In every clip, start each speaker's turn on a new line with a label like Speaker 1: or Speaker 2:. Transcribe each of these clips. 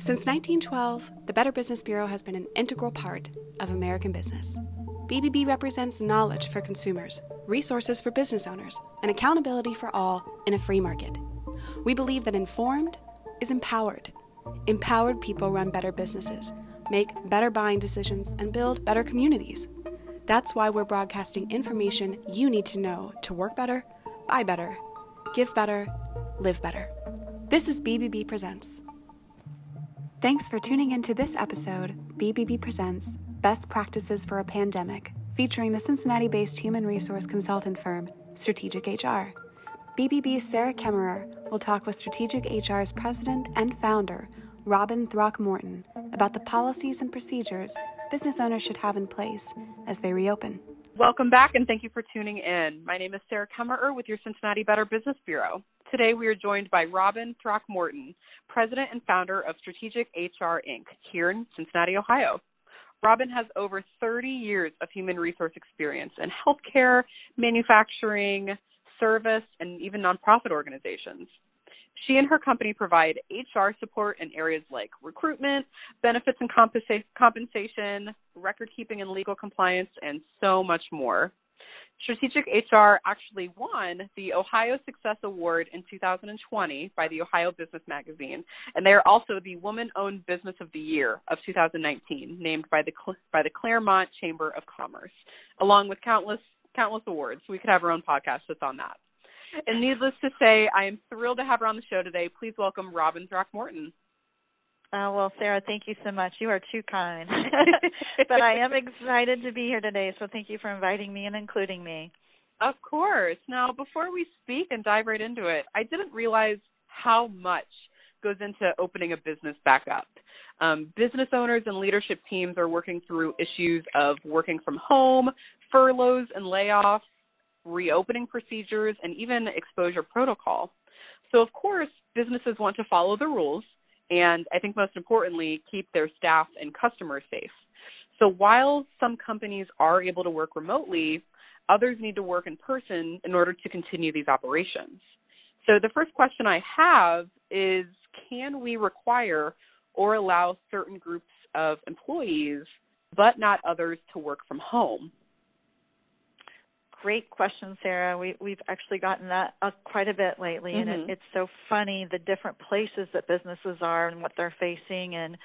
Speaker 1: Since 1912, the Better Business Bureau has been an integral part of American business. BBB represents knowledge for consumers, resources for business owners, and accountability for all in a free market. We believe that informed is empowered. Empowered people run better businesses, make better buying decisions, and build better communities. That's why we're broadcasting information you need to know to work better, buy better, give better, live better. This is BBB Presents. Thanks for tuning in to this episode, BBB Presents Best Practices for a Pandemic, featuring the Cincinnati based human resource consultant firm, Strategic HR. BBB's Sarah Kemmerer will talk with Strategic HR's president and founder, Robin Throckmorton, about the policies and procedures business owners should have in place as they reopen.
Speaker 2: Welcome back and thank you for tuning in. My name is Sarah Kemmerer with your Cincinnati Better Business Bureau. Today we are joined by Robin Throckmorton, President and founder of Strategic HR Inc. here in Cincinnati, Ohio. Robin has over 30 years of human resource experience in healthcare, manufacturing, service, and even nonprofit organizations. She and her company provide HR support in areas like recruitment, benefits and compensa- compensation, record keeping and legal compliance, and so much more. Strategic HR actually won the Ohio Success Award in 2020 by the Ohio Business Magazine, and they are also the Woman-Owned Business of the Year of 2019, named by the by the Clermont Chamber of Commerce, along with countless countless awards. We could have our own podcast just on that. And needless to say, I am thrilled to have her on the show today. Please welcome Robin Throckmorton.
Speaker 3: Uh, well, Sarah, thank you so much. You are too kind. but I am excited to be here today, so thank you for inviting me and including me.
Speaker 2: Of course. Now, before we speak and dive right into it, I didn't realize how much goes into opening a business back up. Um, business owners and leadership teams are working through issues of working from home, furloughs and layoffs, reopening procedures, and even exposure protocol. So, of course, businesses want to follow the rules and I think most importantly, keep their staff and customers safe. So while some companies are able to work remotely, others need to work in person in order to continue these operations. So the first question I have is can we require or allow certain groups of employees, but not others, to work from home?
Speaker 3: Great question, Sarah. We we've actually gotten that uh, quite a bit lately, mm-hmm. and it, mm-hmm. it's so funny the different places that businesses are and what they're facing, and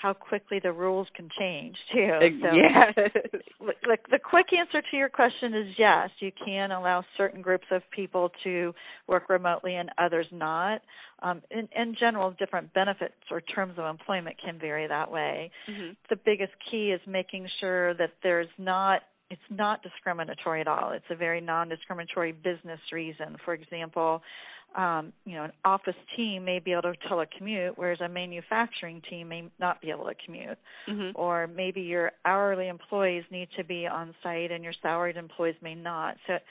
Speaker 3: how quickly the rules can change too.
Speaker 2: So, yes.
Speaker 3: the, the quick answer to your question is yes. You can allow certain groups of people to work remotely and others not. Um, in, in general, different benefits or terms of employment can vary that way. Mm-hmm. The biggest key is making sure that there's not it's not discriminatory at all. It's a very non-discriminatory business reason. For example, um, you know, an office team may be able to telecommute, whereas a manufacturing team may not be able to commute. Mm-hmm. Or maybe your hourly employees need to be on site and your salaried employees may not. So it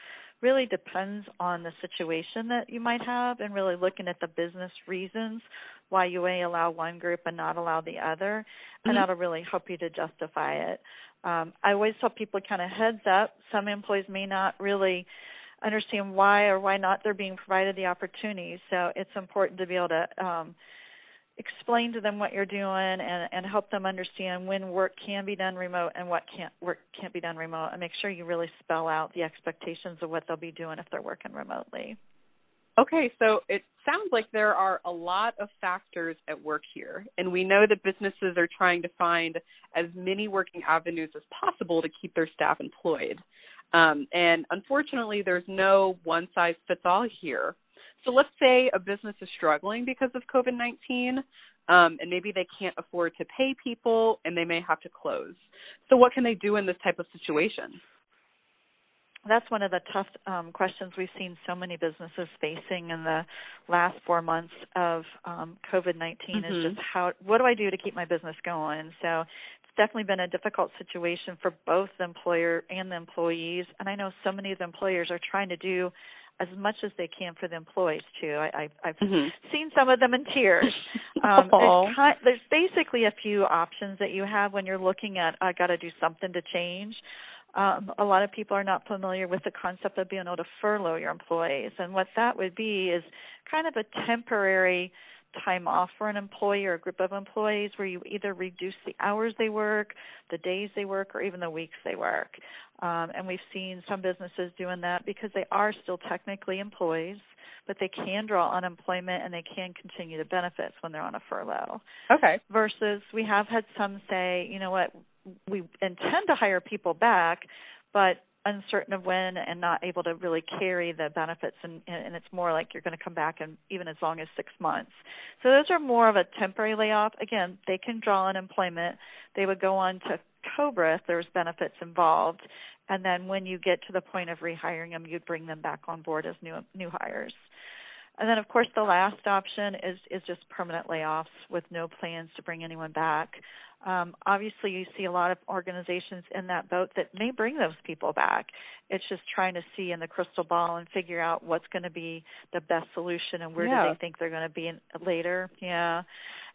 Speaker 3: really depends on the situation that you might have and really looking at the business reasons why you may allow one group and not allow the other. Mm-hmm. And that'll really help you to justify it um, I always tell people kind of heads up. Some employees may not really understand why or why not they're being provided the opportunity. So it's important to be able to um, explain to them what you're doing and, and help them understand when work can be done remote and what can't work can't be done remote, and make sure you really spell out the expectations of what they'll be doing if they're working remotely.
Speaker 2: Okay, so it sounds like there are a lot of factors at work here, and we know that businesses are trying to find as many working avenues as possible to keep their staff employed. Um, and unfortunately, there's no one size fits all here. So let's say a business is struggling because of COVID 19, um, and maybe they can't afford to pay people and they may have to close. So, what can they do in this type of situation?
Speaker 3: That's one of the tough um, questions we've seen so many businesses facing in the last four months of um, COVID 19 mm-hmm. is just how what do I do to keep my business going? So it's definitely been a difficult situation for both the employer and the employees. And I know so many of the employers are trying to do as much as they can for the employees too. I, I, have mm-hmm. seen some of them in tears. Um, there's, kind, there's basically a few options that you have when you're looking at I got to do something to change um, a lot of people are not familiar with the concept of being able to furlough your employees. And what that would be is kind of a temporary time off for an employee or a group of employees where you either reduce the hours they work, the days they work, or even the weeks they work. Um, and we've seen some businesses doing that because they are still technically employees, but they can draw unemployment and they can continue the benefits when they're on a furlough.
Speaker 2: Okay.
Speaker 3: Versus we have had some say, you know what, we intend to hire people back, but uncertain of when and not able to really carry the benefits and and it's more like you're going to come back in even as long as 6 months. So those are more of a temporary layoff. Again, they can draw on unemployment. They would go on to COBRA if there's benefits involved. And then when you get to the point of rehiring them, you'd bring them back on board as new new hires. And then of course the last option is is just permanent layoffs with no plans to bring anyone back. Um, obviously, you see a lot of organizations in that boat that may bring those people back. It's just trying to see in the crystal ball and figure out what's going to be the best solution and where
Speaker 2: yeah.
Speaker 3: do they think they're going to be in, later. Yeah.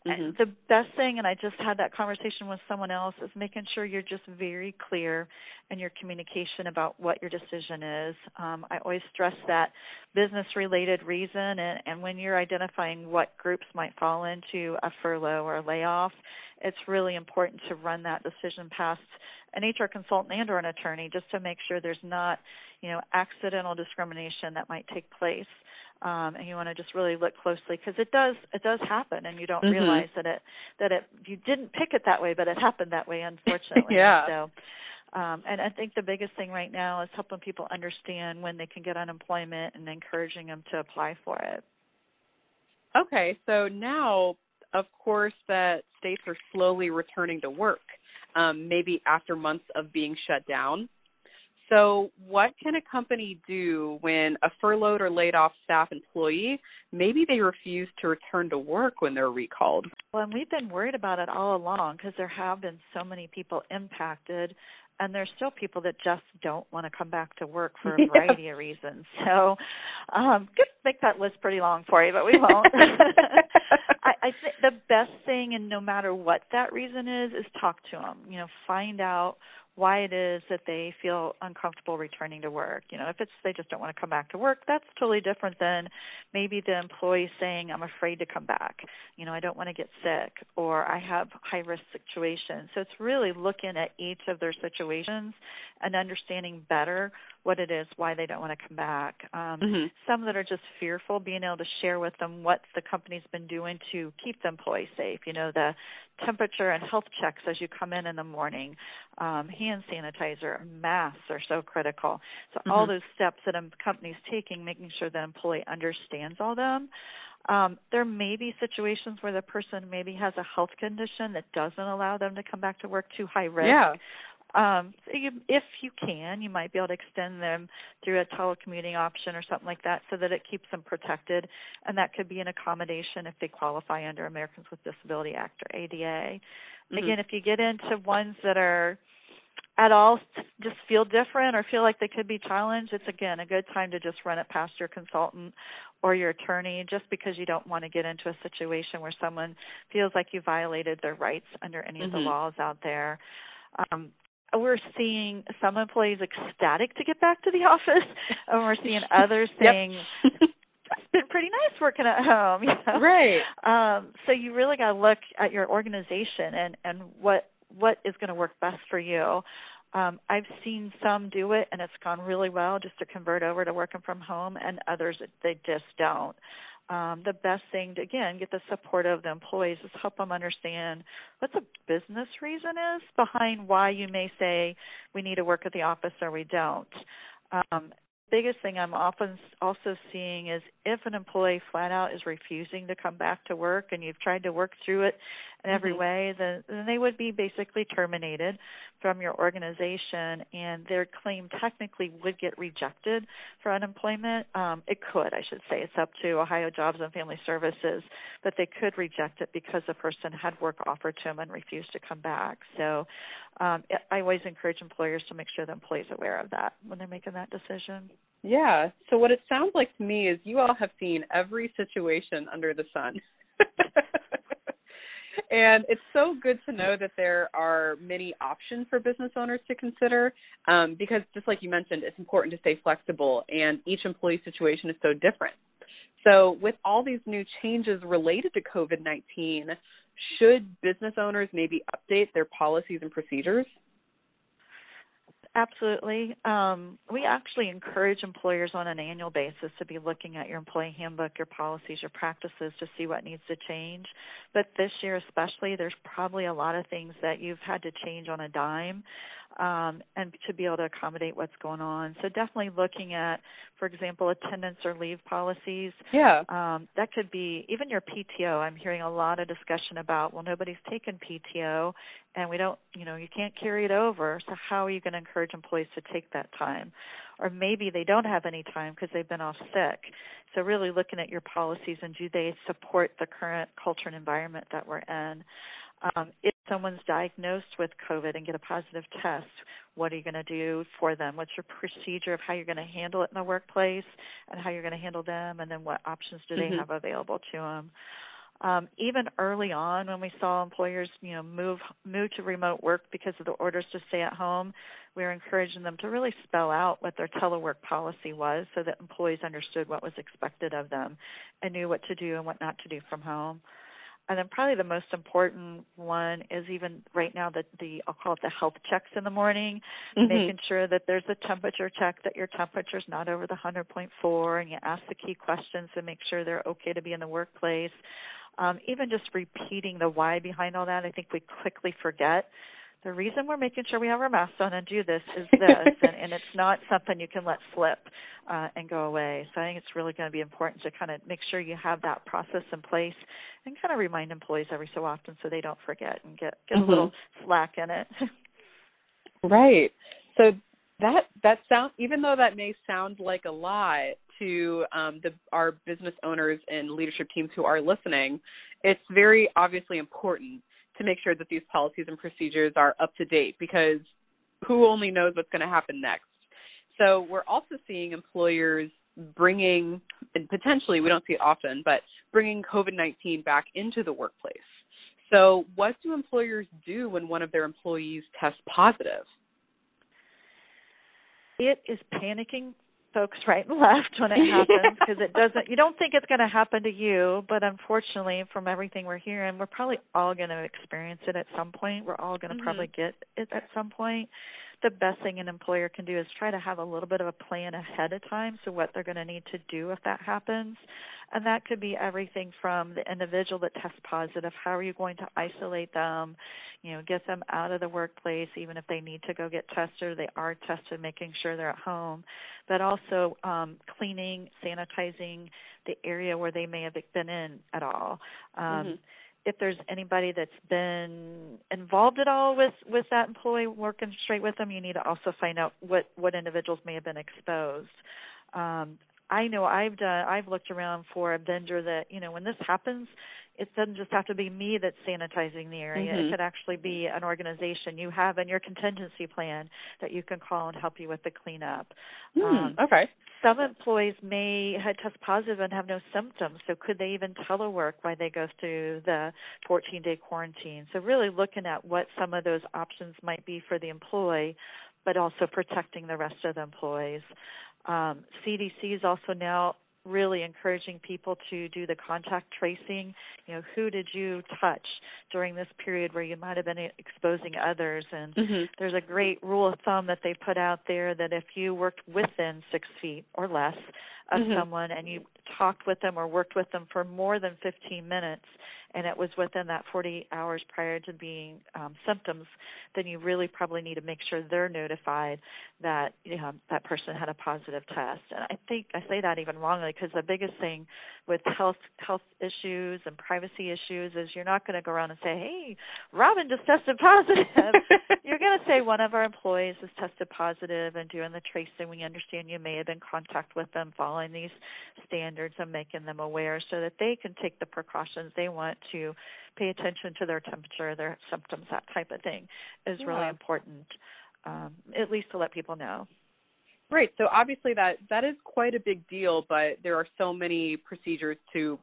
Speaker 2: Mm-hmm.
Speaker 3: The best thing, and I just had that conversation with someone else, is making sure you're just very clear in your communication about what your decision is. Um, I always stress that business related reason, and, and when you're identifying what groups might fall into a furlough or a layoff, it's really important to run that decision past an HR consultant and or an attorney just to make sure there's not, you know, accidental discrimination that might take place um, and you want to just really look closely because it does it does happen, and you don't
Speaker 2: mm-hmm.
Speaker 3: realize that it that it you didn't pick it that way, but it happened that way, unfortunately.
Speaker 2: yeah.
Speaker 3: So. Um, and I think the biggest thing right now is helping people understand when they can get unemployment and encouraging them to apply for it.
Speaker 2: Okay, so now, of course, that states are slowly returning to work, um, maybe after months of being shut down. So, what can a company do when a furloughed or laid off staff employee maybe they refuse to return to work when they're recalled?
Speaker 3: Well, and we've been worried about it all along because there have been so many people impacted and there's still people that just don't want to come back to work for a variety of reasons. So, um, could make that list pretty long for you, but we won't. I, I think the best thing, and no matter what that reason is, is talk to them. You know, find out why it is that they feel uncomfortable returning to work. You know, if it's they just don't want to come back to work, that's totally different than maybe the employee saying, I'm afraid to come back. You know, I don't want to get sick or I have high risk situations. So it's really looking at each of their situations and understanding better what it is, why they don't want to come back. Um,
Speaker 2: mm-hmm.
Speaker 3: Some that are just fearful, being able to share with them what the company's been doing to keep the employee safe. You know, the temperature and health checks as you come in in the morning, um, hand sanitizer, masks are so critical. So
Speaker 2: mm-hmm.
Speaker 3: all those steps that a company's taking, making sure the employee understands all them. Um, there may be situations where the person maybe has a health condition that doesn't allow them to come back to work too high risk.
Speaker 2: Yeah.
Speaker 3: Um, so you, if you can, you might be able to extend them through a telecommuting option or something like that so that it keeps them protected. And that could be an accommodation if they qualify under Americans with Disability Act or ADA.
Speaker 2: Mm-hmm.
Speaker 3: Again, if you get into ones that are at all just feel different or feel like they could be challenged, it's again a good time to just run it past your consultant or your attorney just because you don't want to get into a situation where someone feels like you violated their rights under any
Speaker 2: mm-hmm.
Speaker 3: of the laws out there. Um, we're seeing some employees ecstatic to get back to the office, and we're seeing others saying, "It's been pretty nice working at home." You know?
Speaker 2: Right.
Speaker 3: Um, so you really got to look at your organization and and what what is going to work best for you. Um, I've seen some do it and it's gone really well just to convert over to working from home, and others they just don't um, the best thing to again get the support of the employees is help them understand what the business reason is behind why you may say we need to work at the office or we don't. Um, biggest thing I'm often also seeing is if an employee flat out is refusing to come back to work and you've tried to work through it in every
Speaker 2: mm-hmm.
Speaker 3: way, then, then they would be basically terminated from your organization and their claim technically would get rejected for unemployment. Um, it could, I should say. It's up to Ohio Jobs and Family Services, but they could reject it because the person had work offered to them and refused to come back. So um, I always encourage employers to make sure the employees are aware of that when they're making that decision.
Speaker 2: Yeah. So what it sounds like to me is you all have seen every situation under the sun. And it's so good to know that there are many options for business owners to consider um, because just like you mentioned it's important to stay flexible and each employee situation is so different So, with all these new changes related to COVID 19, should business owners maybe update their policies and procedures?
Speaker 3: Absolutely. Um, we actually encourage employers on an annual basis to be looking at your employee handbook, your policies, your practices to see what needs to change. But this year, especially, there's probably a lot of things that you've had to change on a dime um, and to be able to accommodate what's going on. So definitely looking at, for example, attendance or leave policies.
Speaker 2: Yeah.
Speaker 3: Um, that could be even your PTO. I'm hearing a lot of discussion about, well, nobody's taken PTO, and we don't, you know, you can't carry it over. So how are you going to encourage employees to take that time? Or maybe they don't have any time because they've been off sick. So really looking at your policies and do they support the current culture and environment that we're in? Um, if someone's diagnosed with COVID and get a positive test, what are you going to do for them? What's your procedure of how you're going to handle it in the workplace and how you're going to handle them, and then what options do
Speaker 2: mm-hmm.
Speaker 3: they have available to them? Um, even early on, when we saw employers, you know, move move to remote work because of the orders to stay at home, we were encouraging them to really spell out what their telework policy was, so that employees understood what was expected of them and knew what to do and what not to do from home and then probably the most important one is even right now that the I'll call it the health checks in the morning,
Speaker 2: mm-hmm.
Speaker 3: making sure that there's a temperature check that your temperature's not over the 100.4, and you ask the key questions to make sure they're okay to be in the workplace. Um, even just repeating the why behind all that, I think we quickly forget the reason we're making sure we have our masks on and do this is this, and, and it's not something you can let slip uh, and go away. So I think it's really going to be important to kind of make sure you have that process in place and kind of remind employees every so often so they don't forget and get get
Speaker 2: mm-hmm.
Speaker 3: a little slack in it.
Speaker 2: right. So that that sound even though that may sound like a lot to um, the, our business owners and leadership teams who are listening, it's very obviously important to make sure that these policies and procedures are up to date because who only knows what's going to happen next. So we're also seeing employers bringing, and potentially we don't see it often, but bringing COVID 19 back into the workplace. So, what do employers do when one of their employees tests positive?
Speaker 3: It is panicking folks right and left when it happens because it doesn't you don't think it's going to happen to you but unfortunately from everything we're hearing we're probably all going to experience it at some point we're all going to
Speaker 2: mm-hmm.
Speaker 3: probably get it at some point the best thing an employer can do is try to have a little bit of a plan ahead of time so what they're going to need to do if that happens. And that could be everything from the individual that tests positive. How are you going to isolate them? You know get them out of the workplace even if they need to go get tested they are tested making sure they're at home. But also um, cleaning sanitizing the area where they may have been in at all. Um, mm-hmm if there's anybody that's been involved at all with with that employee working straight with them, you need to also find out what what individuals may have been exposed. Um, I know I've done I've looked around for a vendor that you know when this happens, it doesn't just have to be me that's sanitizing the area.
Speaker 2: Mm-hmm.
Speaker 3: It could actually be an organization you have in your contingency plan that you can call and help you with the cleanup.
Speaker 2: Mm, um, okay.
Speaker 3: Some employees may test positive and have no symptoms, so could they even telework while they go through the 14 day quarantine? So, really looking at what some of those options might be for the employee, but also protecting the rest of the employees. Um, CDC is also now really encouraging people to do the contact tracing. You know, who did you touch during this period where you might have been exposing others? And
Speaker 2: mm-hmm.
Speaker 3: there's a great rule of thumb that they put out there that if you worked within six feet or less of
Speaker 2: mm-hmm.
Speaker 3: someone and you talked with them or worked with them for more than 15 minutes, and it was within that 48 hours prior to being um, symptoms, then you really probably need to make sure they're notified that you know, that person had a positive test. And I think I say that even wrongly because the biggest thing with health health issues and privacy issues is you're not going to go around and say, "Hey, Robin just tested positive." you're going to say one of our employees has tested positive and doing the tracing. We understand you may have been in contact with them following these standards and making them aware so that they can take the precautions they want to pay attention to their temperature, their symptoms, that type of thing is
Speaker 2: yeah.
Speaker 3: really important. Um, at least to let people know.
Speaker 2: Right. So obviously that that is quite a big deal, but there are so many procedures to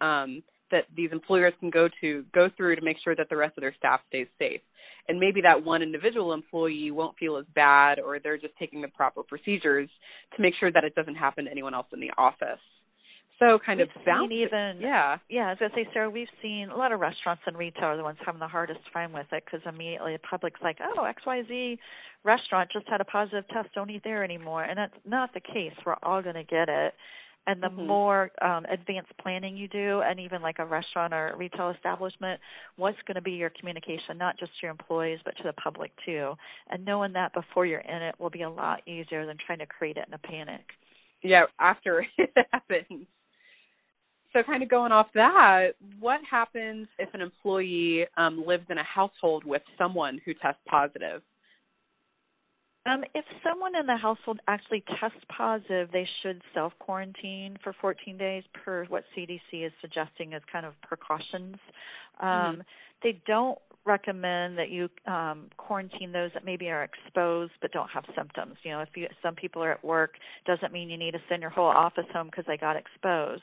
Speaker 2: um, that these employers can go to go through to make sure that the rest of their staff stays safe. And maybe that one individual employee won't feel as bad, or they're just taking the proper procedures to make sure that it doesn't happen to anyone else in the office. so kind
Speaker 3: we've
Speaker 2: of bounce.
Speaker 3: even
Speaker 2: yeah,
Speaker 3: yeah. As I say, Sarah, we've seen a lot of restaurants and retail are the ones having the hardest time with it because immediately the public's like, oh, X Y Z restaurant just had a positive test, don't eat there anymore, and that's not the case. We're all going to get it. And the
Speaker 2: mm-hmm.
Speaker 3: more um, advanced planning you do, and even like a restaurant or a retail establishment, what's going to be your communication, not just to your employees, but to the public too. And knowing that before you're in it will be a lot easier than trying to create it in a panic.
Speaker 2: Yeah, after it happens. So, kind of going off that, what happens if an employee um, lives in a household with someone who tests positive?
Speaker 3: Um, if someone in the household actually tests positive, they should self quarantine for 14 days per what CDC is suggesting as kind of precautions. Um, mm-hmm. They don't recommend that you um, quarantine those that maybe are exposed but don't have symptoms. You know, if you, some people are at work, doesn't mean you need to send your whole office home because they got exposed.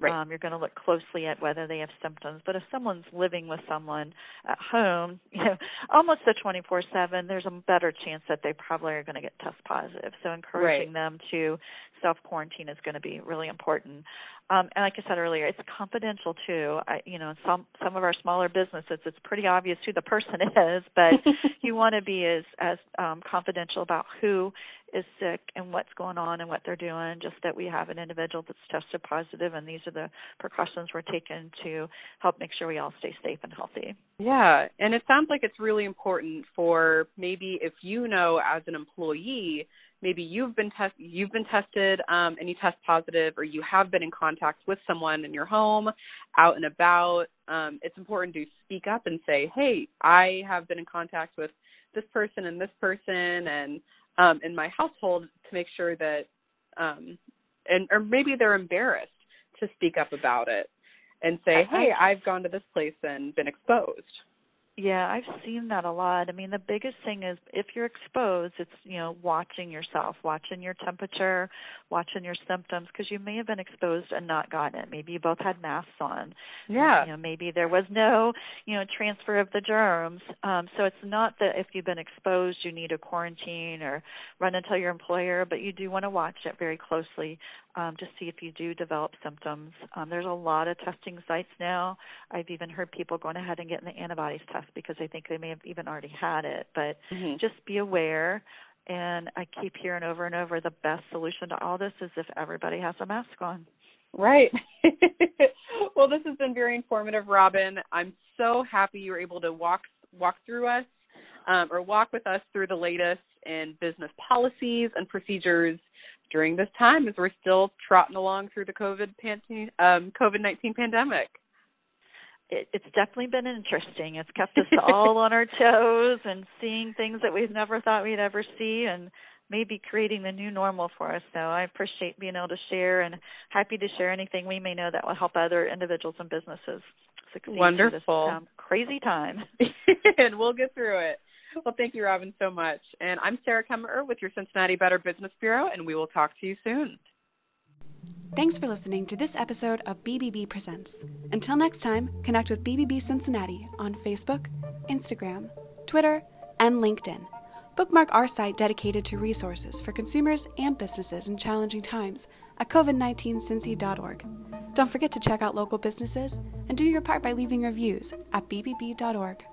Speaker 2: Right.
Speaker 3: Um, you're going to look closely at whether they have symptoms. But if someone's living with someone at home, you know, almost a 24/7, there's a better chance that they probably are going to get test positive. So encouraging
Speaker 2: right.
Speaker 3: them to self quarantine is going to be really important. Um, and like I said earlier, it's confidential too. I, you know, some some of our smaller businesses, it's pretty obvious who the person is, but you want to be as as um, confidential about who is sick and what's going on and what they're doing. Just that we have an individual that's tested positive, and these are the precautions we're taking to help make sure we all stay safe and healthy.
Speaker 2: Yeah, and it sounds like it's really important for maybe if you know as an employee maybe you've been test you've been tested um, and you test positive or you have been in contact with someone in your home out and about um, it's important to speak up and say hey i have been in contact with this person and this person and um, in my household to make sure that um, and or maybe they're embarrassed to speak up about it and say hey i've gone to this place and been exposed
Speaker 3: yeah, I've seen that a lot. I mean, the biggest thing is if you're exposed, it's, you know, watching yourself, watching your temperature, watching your symptoms because you may have been exposed and not gotten it. Maybe you both had masks on.
Speaker 2: Yeah.
Speaker 3: You know, maybe there was no, you know, transfer of the germs. Um so it's not that if you've been exposed you need a quarantine or run and tell your employer, but you do want to watch it very closely um, to see if you do develop symptoms. Um, there's a lot of testing sites now. I've even heard people going ahead and getting the antibodies test because they think they may have even already had it. But
Speaker 2: mm-hmm.
Speaker 3: just be aware. And I keep hearing over and over the best solution to all this is if everybody has a mask on.
Speaker 2: Right. well, this has been very informative, Robin. I'm so happy you were able to walk walk through us um, or walk with us through the latest in business policies and procedures during this time as we're still trotting along through the COVID um, COVID nineteen pandemic.
Speaker 3: It, it's definitely been interesting. It's kept us all on our toes and seeing things that we've never thought we'd ever see, and maybe creating the new normal for us. So I appreciate being able to share and happy to share anything we may know that will help other individuals and businesses succeed
Speaker 2: Wonderful.
Speaker 3: this um, crazy time.
Speaker 2: and we'll get through it. Well, thank you, Robin, so much. And I'm Sarah Kemmerer with your Cincinnati Better Business Bureau, and we will talk to you soon.
Speaker 1: Thanks for listening to this episode of BBB Presents. Until next time, connect with BBB Cincinnati on Facebook, Instagram, Twitter, and LinkedIn. Bookmark our site dedicated to resources for consumers and businesses in challenging times at covid19cincy.org. Don't forget to check out local businesses and do your part by leaving reviews at bbb.org.